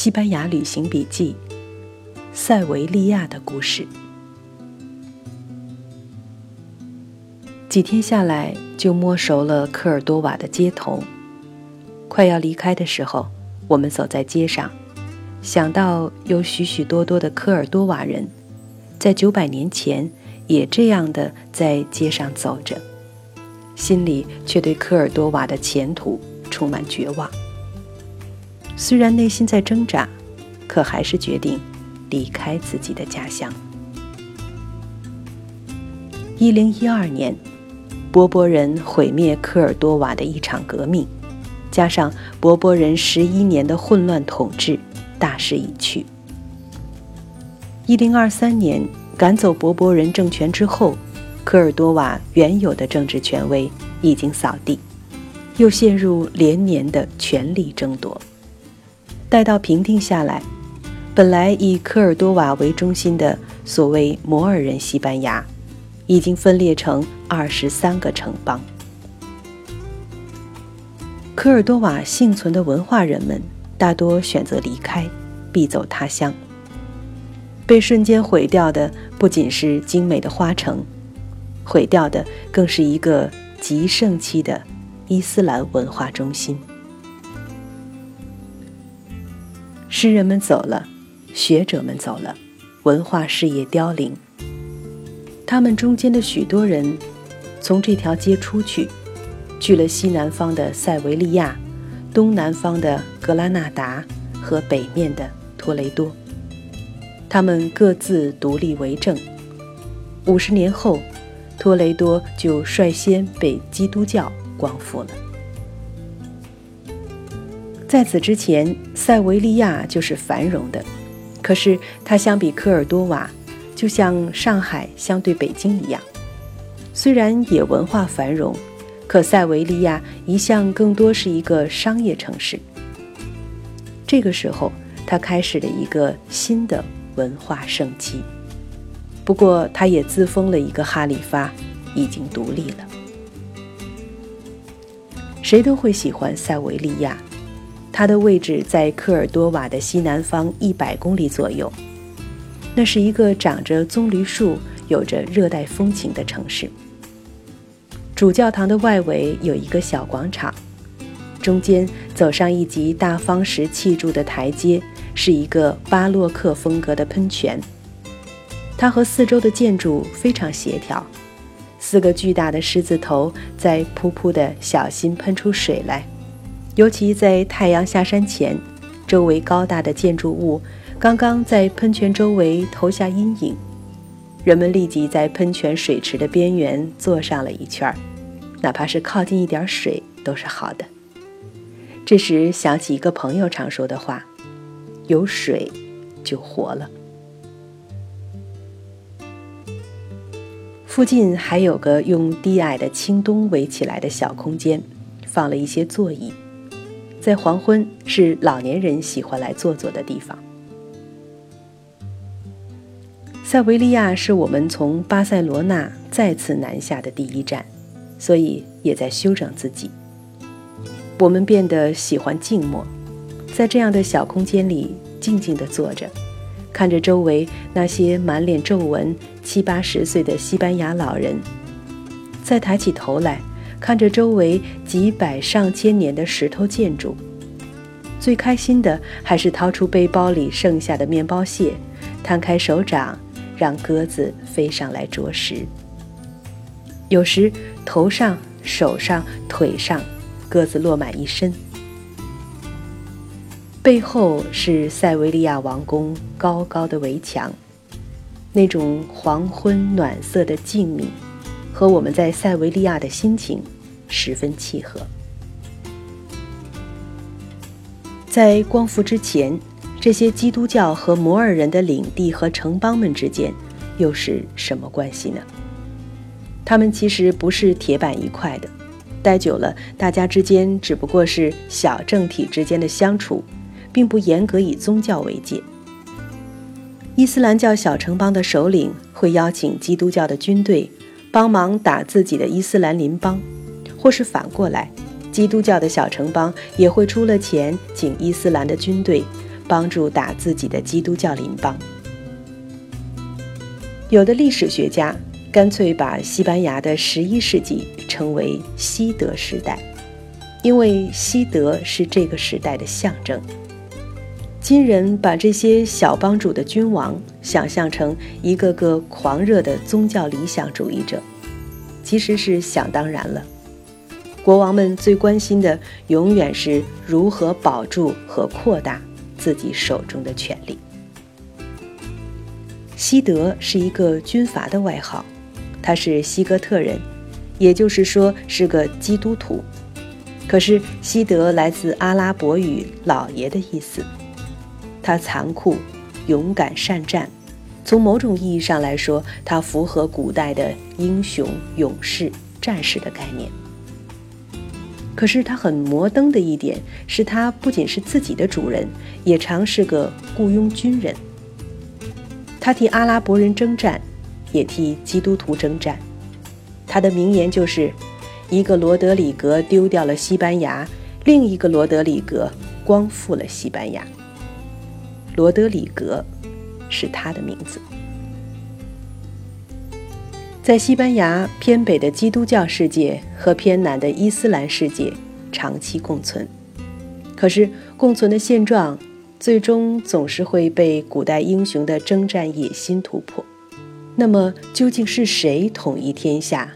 西班牙旅行笔记：塞维利亚的故事。几天下来，就摸熟了科尔多瓦的街头。快要离开的时候，我们走在街上，想到有许许多多的科尔多瓦人，在九百年前也这样的在街上走着，心里却对科尔多瓦的前途充满绝望。虽然内心在挣扎，可还是决定离开自己的家乡。一零一二年，波波人毁灭科尔多瓦的一场革命。加上博波人十一年的混乱统治，大势已去。一零二三年赶走博波人政权之后，科尔多瓦原有的政治权威已经扫地，又陷入连年的权力争夺。待到平定下来，本来以科尔多瓦为中心的所谓摩尔人西班牙，已经分裂成二十三个城邦。科尔多瓦幸存的文化人们大多选择离开，避走他乡。被瞬间毁掉的不仅是精美的花城，毁掉的更是一个极盛期的伊斯兰文化中心。诗人们走了，学者们走了，文化事业凋零。他们中间的许多人从这条街出去。去了西南方的塞维利亚，东南方的格拉纳达和北面的托雷多，他们各自独立为政。五十年后，托雷多就率先被基督教光复了。在此之前，塞维利亚就是繁荣的，可是它相比科尔多瓦，就像上海相对北京一样，虽然也文化繁荣。可塞维利亚一向更多是一个商业城市。这个时候，它开始了一个新的文化盛期。不过，它也自封了一个哈里发，已经独立了。谁都会喜欢塞维利亚，它的位置在科尔多瓦的西南方一百公里左右。那是一个长着棕榈树、有着热带风情的城市。主教堂的外围有一个小广场，中间走上一级大方石砌筑的台阶，是一个巴洛克风格的喷泉。它和四周的建筑非常协调，四个巨大的狮子头在噗噗地小心喷出水来，尤其在太阳下山前，周围高大的建筑物刚刚在喷泉周围投下阴影。人们立即在喷泉水池的边缘坐上了一圈儿，哪怕是靠近一点水都是好的。这时想起一个朋友常说的话：“有水就活了。”附近还有个用低矮的青冬围起来的小空间，放了一些座椅，在黄昏是老年人喜欢来坐坐的地方。塞维利亚是我们从巴塞罗那再次南下的第一站，所以也在休整自己。我们变得喜欢静默，在这样的小空间里静静地坐着，看着周围那些满脸皱纹、七八十岁的西班牙老人，再抬起头来看着周围几百上千年的石头建筑。最开心的还是掏出背包里剩下的面包屑，摊开手掌。让鸽子飞上来啄食。有时头上、手上、腿上，鸽子落满一身。背后是塞维利亚王宫高高的围墙，那种黄昏暖色的静谧，和我们在塞维利亚的心情十分契合。在光复之前。这些基督教和摩尔人的领地和城邦们之间又是什么关系呢？他们其实不是铁板一块的，待久了，大家之间只不过是小政体之间的相处，并不严格以宗教为界。伊斯兰教小城邦的首领会邀请基督教的军队帮忙打自己的伊斯兰邻邦，或是反过来，基督教的小城邦也会出了钱请伊斯兰的军队。帮助打自己的基督教邻邦。有的历史学家干脆把西班牙的十一世纪称为西德时代，因为西德是这个时代的象征。今人把这些小帮主的君王想象成一个个狂热的宗教理想主义者，其实是想当然了。国王们最关心的永远是如何保住和扩大自己手中的权力。西德是一个军阀的外号，他是西哥特人，也就是说是个基督徒。可是西德来自阿拉伯语“老爷”的意思。他残酷、勇敢、善战，从某种意义上来说，他符合古代的英雄、勇士、战士的概念。可是他很摩登的一点是，他不仅是自己的主人，也常是个雇佣军人。他替阿拉伯人征战，也替基督徒征战。他的名言就是：“一个罗德里格丢掉了西班牙，另一个罗德里格光复了西班牙。”罗德里格是他的名字。在西班牙偏北的基督教世界和偏南的伊斯兰世界长期共存，可是共存的现状最终总是会被古代英雄的征战野心突破。那么，究竟是谁统一天下，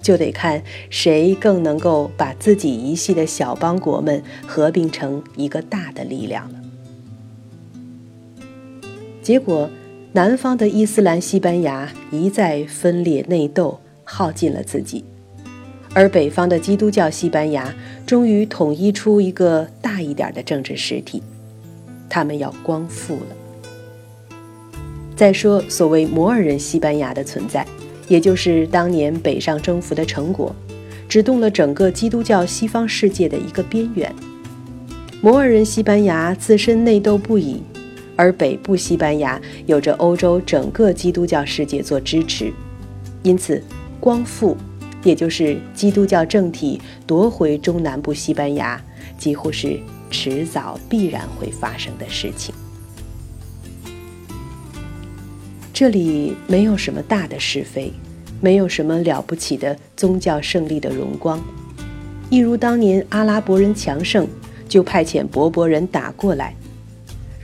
就得看谁更能够把自己一系的小邦国们合并成一个大的力量了。结果，南方的伊斯兰西班牙一再分裂内斗，耗尽了自己；而北方的基督教西班牙终于统一出一个大一点的政治实体，他们要光复了。再说，所谓摩尔人西班牙的存在，也就是当年北上征服的成果，只动了整个基督教西方世界的一个边缘。摩尔人西班牙自身内斗不已。而北部西班牙有着欧洲整个基督教世界做支持，因此光复，也就是基督教政体夺回中南部西班牙，几乎是迟早必然会发生的事情。这里没有什么大的是非，没有什么了不起的宗教胜利的荣光，一如当年阿拉伯人强盛，就派遣柏柏人打过来。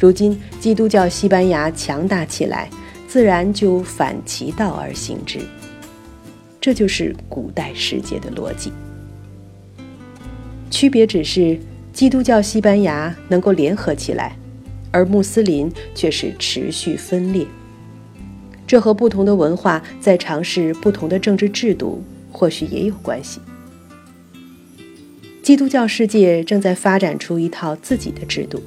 如今，基督教西班牙强大起来，自然就反其道而行之。这就是古代世界的逻辑。区别只是，基督教西班牙能够联合起来，而穆斯林却是持续分裂。这和不同的文化在尝试不同的政治制度，或许也有关系。基督教世界正在发展出一套自己的制度。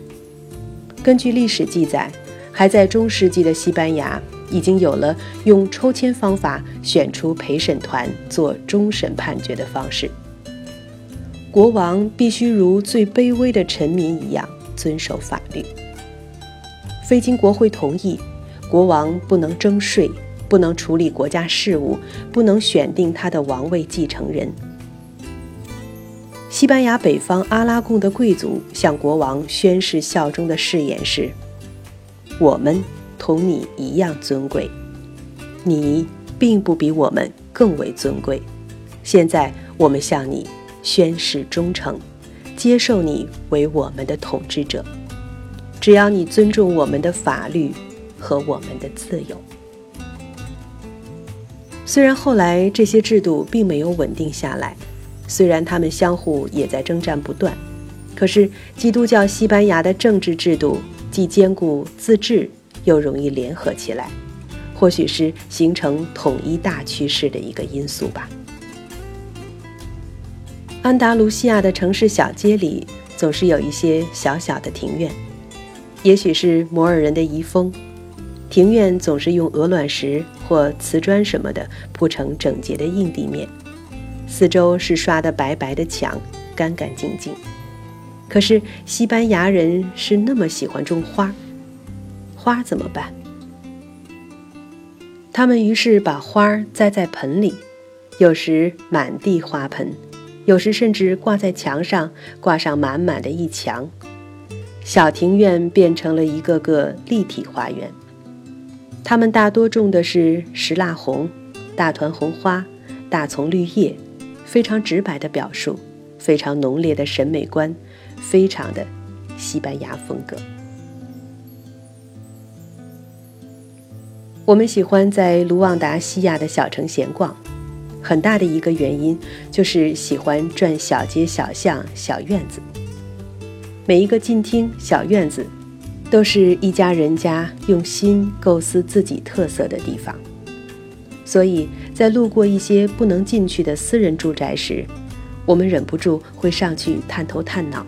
根据历史记载，还在中世纪的西班牙已经有了用抽签方法选出陪审团做终审判决的方式。国王必须如最卑微的臣民一样遵守法律，非经国会同意，国王不能征税，不能处理国家事务，不能选定他的王位继承人。西班牙北方阿拉贡的贵族向国王宣誓效忠的誓言是：“我们同你一样尊贵，你并不比我们更为尊贵。现在我们向你宣誓忠诚，接受你为我们的统治者。只要你尊重我们的法律和我们的自由。”虽然后来这些制度并没有稳定下来。虽然他们相互也在征战不断，可是基督教西班牙的政治制度既兼顾自治，又容易联合起来，或许是形成统一大趋势的一个因素吧。安达卢西亚的城市小街里总是有一些小小的庭院，也许是摩尔人的遗风，庭院总是用鹅卵石或瓷砖什么的铺成整洁的硬地面。四周是刷的白白的墙，干干净净。可是西班牙人是那么喜欢种花，花怎么办？他们于是把花栽在盆里，有时满地花盆，有时甚至挂在墙上，挂上满满的一墙。小庭院变成了一个个立体花园。他们大多种的是石蜡红、大团红花、大丛绿叶，非常直白的表述，非常浓烈的审美观，非常的西班牙风格。我们喜欢在卢旺达西亚的小城闲逛，很大的一个原因就是喜欢转小街小巷、小院子。每一个进厅、小院子，都是一家人家用心构思自己特色的地方。所以在路过一些不能进去的私人住宅时，我们忍不住会上去探头探脑。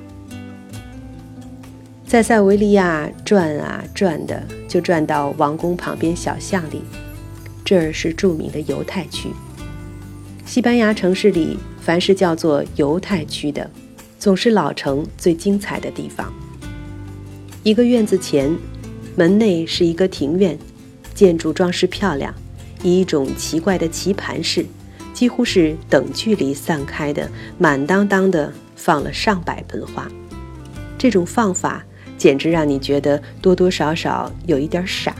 在塞维利亚转啊转的，就转到王宫旁边小巷里，这儿是著名的犹太区。西班牙城市里，凡是叫做犹太区的。总是老城最精彩的地方。一个院子前，门内是一个庭院，建筑装饰漂亮，以一种奇怪的棋盘式，几乎是等距离散开的，满当当的放了上百盆花。这种放法简直让你觉得多多少少有一点傻。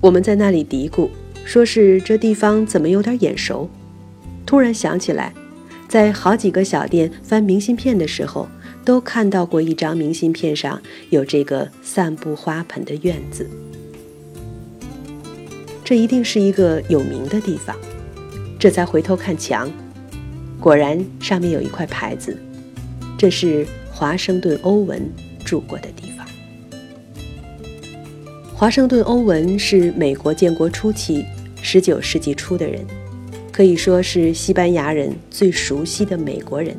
我们在那里嘀咕，说是这地方怎么有点眼熟。突然想起来。在好几个小店翻明信片的时候，都看到过一张明信片上有这个散布花盆的院子。这一定是一个有名的地方。这才回头看墙，果然上面有一块牌子，这是华盛顿·欧文住过的地方。华盛顿·欧文是美国建国初期，19世纪初的人。可以说是西班牙人最熟悉的美国人。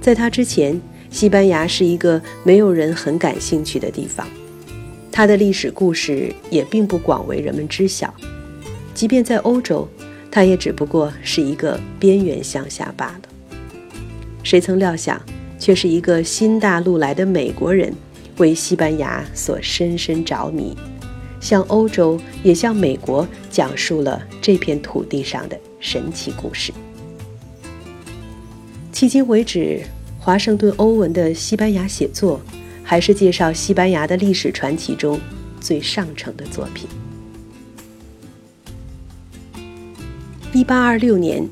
在他之前，西班牙是一个没有人很感兴趣的地方，它的历史故事也并不广为人们知晓。即便在欧洲，它也只不过是一个边缘乡下罢了。谁曾料想，却是一个新大陆来的美国人，为西班牙所深深着迷。向欧洲，也向美国讲述了这片土地上的神奇故事。迄今为止，华盛顿·欧文的西班牙写作，还是介绍西班牙的历史传奇中最上乘的作品。一八二六年，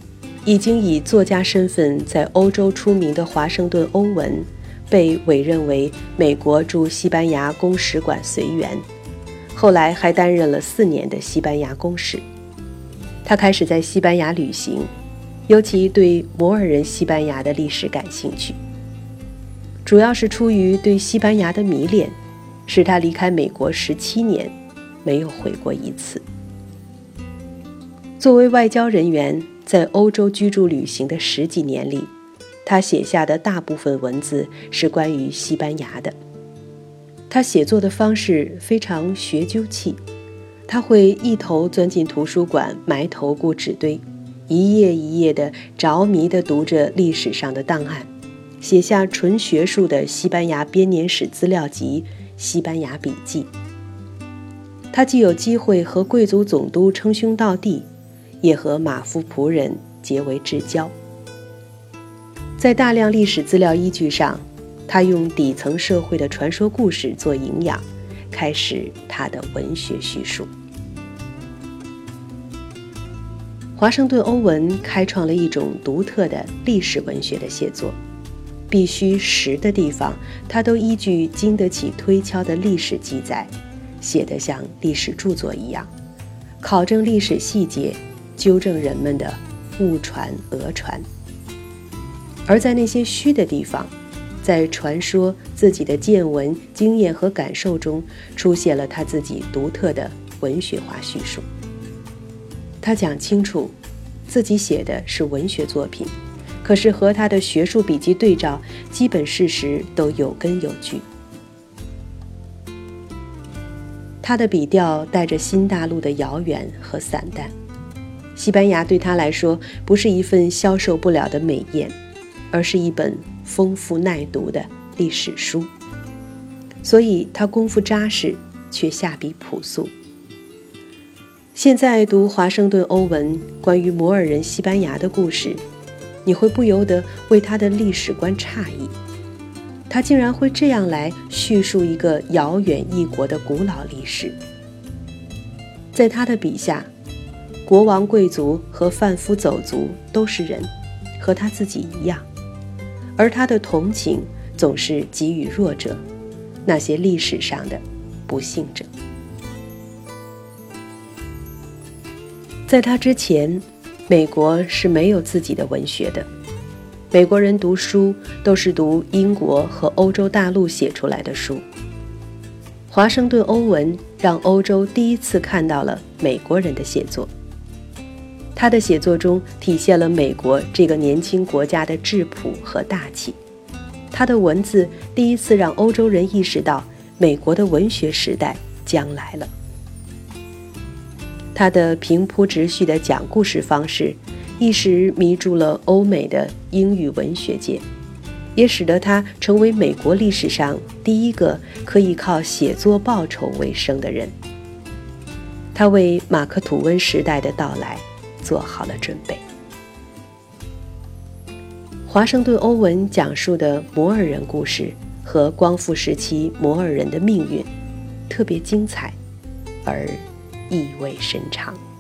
已经以作家身份在欧洲出名的华盛顿·欧文，被委任为美国驻西班牙公使馆随员。后来还担任了四年的西班牙公使。他开始在西班牙旅行，尤其对摩尔人西班牙的历史感兴趣。主要是出于对西班牙的迷恋，使他离开美国十七年，没有回过一次。作为外交人员，在欧洲居住旅行的十几年里，他写下的大部分文字是关于西班牙的。他写作的方式非常学究气，他会一头钻进图书馆，埋头过纸堆，一页一页的着迷地读着历史上的档案，写下纯学术的西班牙编年史资料集《西班牙笔记》。他既有机会和贵族总督称兄道弟，也和马夫仆人结为至交。在大量历史资料依据上。他用底层社会的传说故事做营养，开始他的文学叙述。华盛顿·欧文开创了一种独特的历史文学的写作，必须实的地方，他都依据经得起推敲的历史记载，写得像历史著作一样，考证历史细节，纠正人们的误传讹传。而在那些虚的地方，在传说自己的见闻、经验和感受中，出现了他自己独特的文学化叙述。他讲清楚，自己写的是文学作品，可是和他的学术笔记对照，基本事实都有根有据。他的笔调带着新大陆的遥远和散淡，西班牙对他来说不是一份消受不了的美艳，而是一本。丰富耐读的历史书，所以他功夫扎实，却下笔朴素。现在读华盛顿·欧文关于摩尔人西班牙的故事，你会不由得为他的历史观诧异。他竟然会这样来叙述一个遥远异国的古老历史。在他的笔下，国王、贵族和贩夫走卒都是人，和他自己一样，而他的同情总是给予弱者，那些历史上的不幸者。在他之前，美国是没有自己的文学的。美国人读书都是读英国和欧洲大陆写出来的书。华盛顿·欧文让欧洲第一次看到了美国人的写作。他的写作中体现了美国这个年轻国家的质朴和大气。他的文字第一次让欧洲人意识到美国的文学时代将来了。他的平铺直叙的讲故事方式。一时迷住了欧美的英语文学界，也使得他成为美国历史上第一个可以靠写作报酬为生的人。他为马克吐温时代的到来做好了准备。华盛顿·欧文讲述的摩尔人故事和光复时期摩尔人的命运，特别精彩，而意味深长。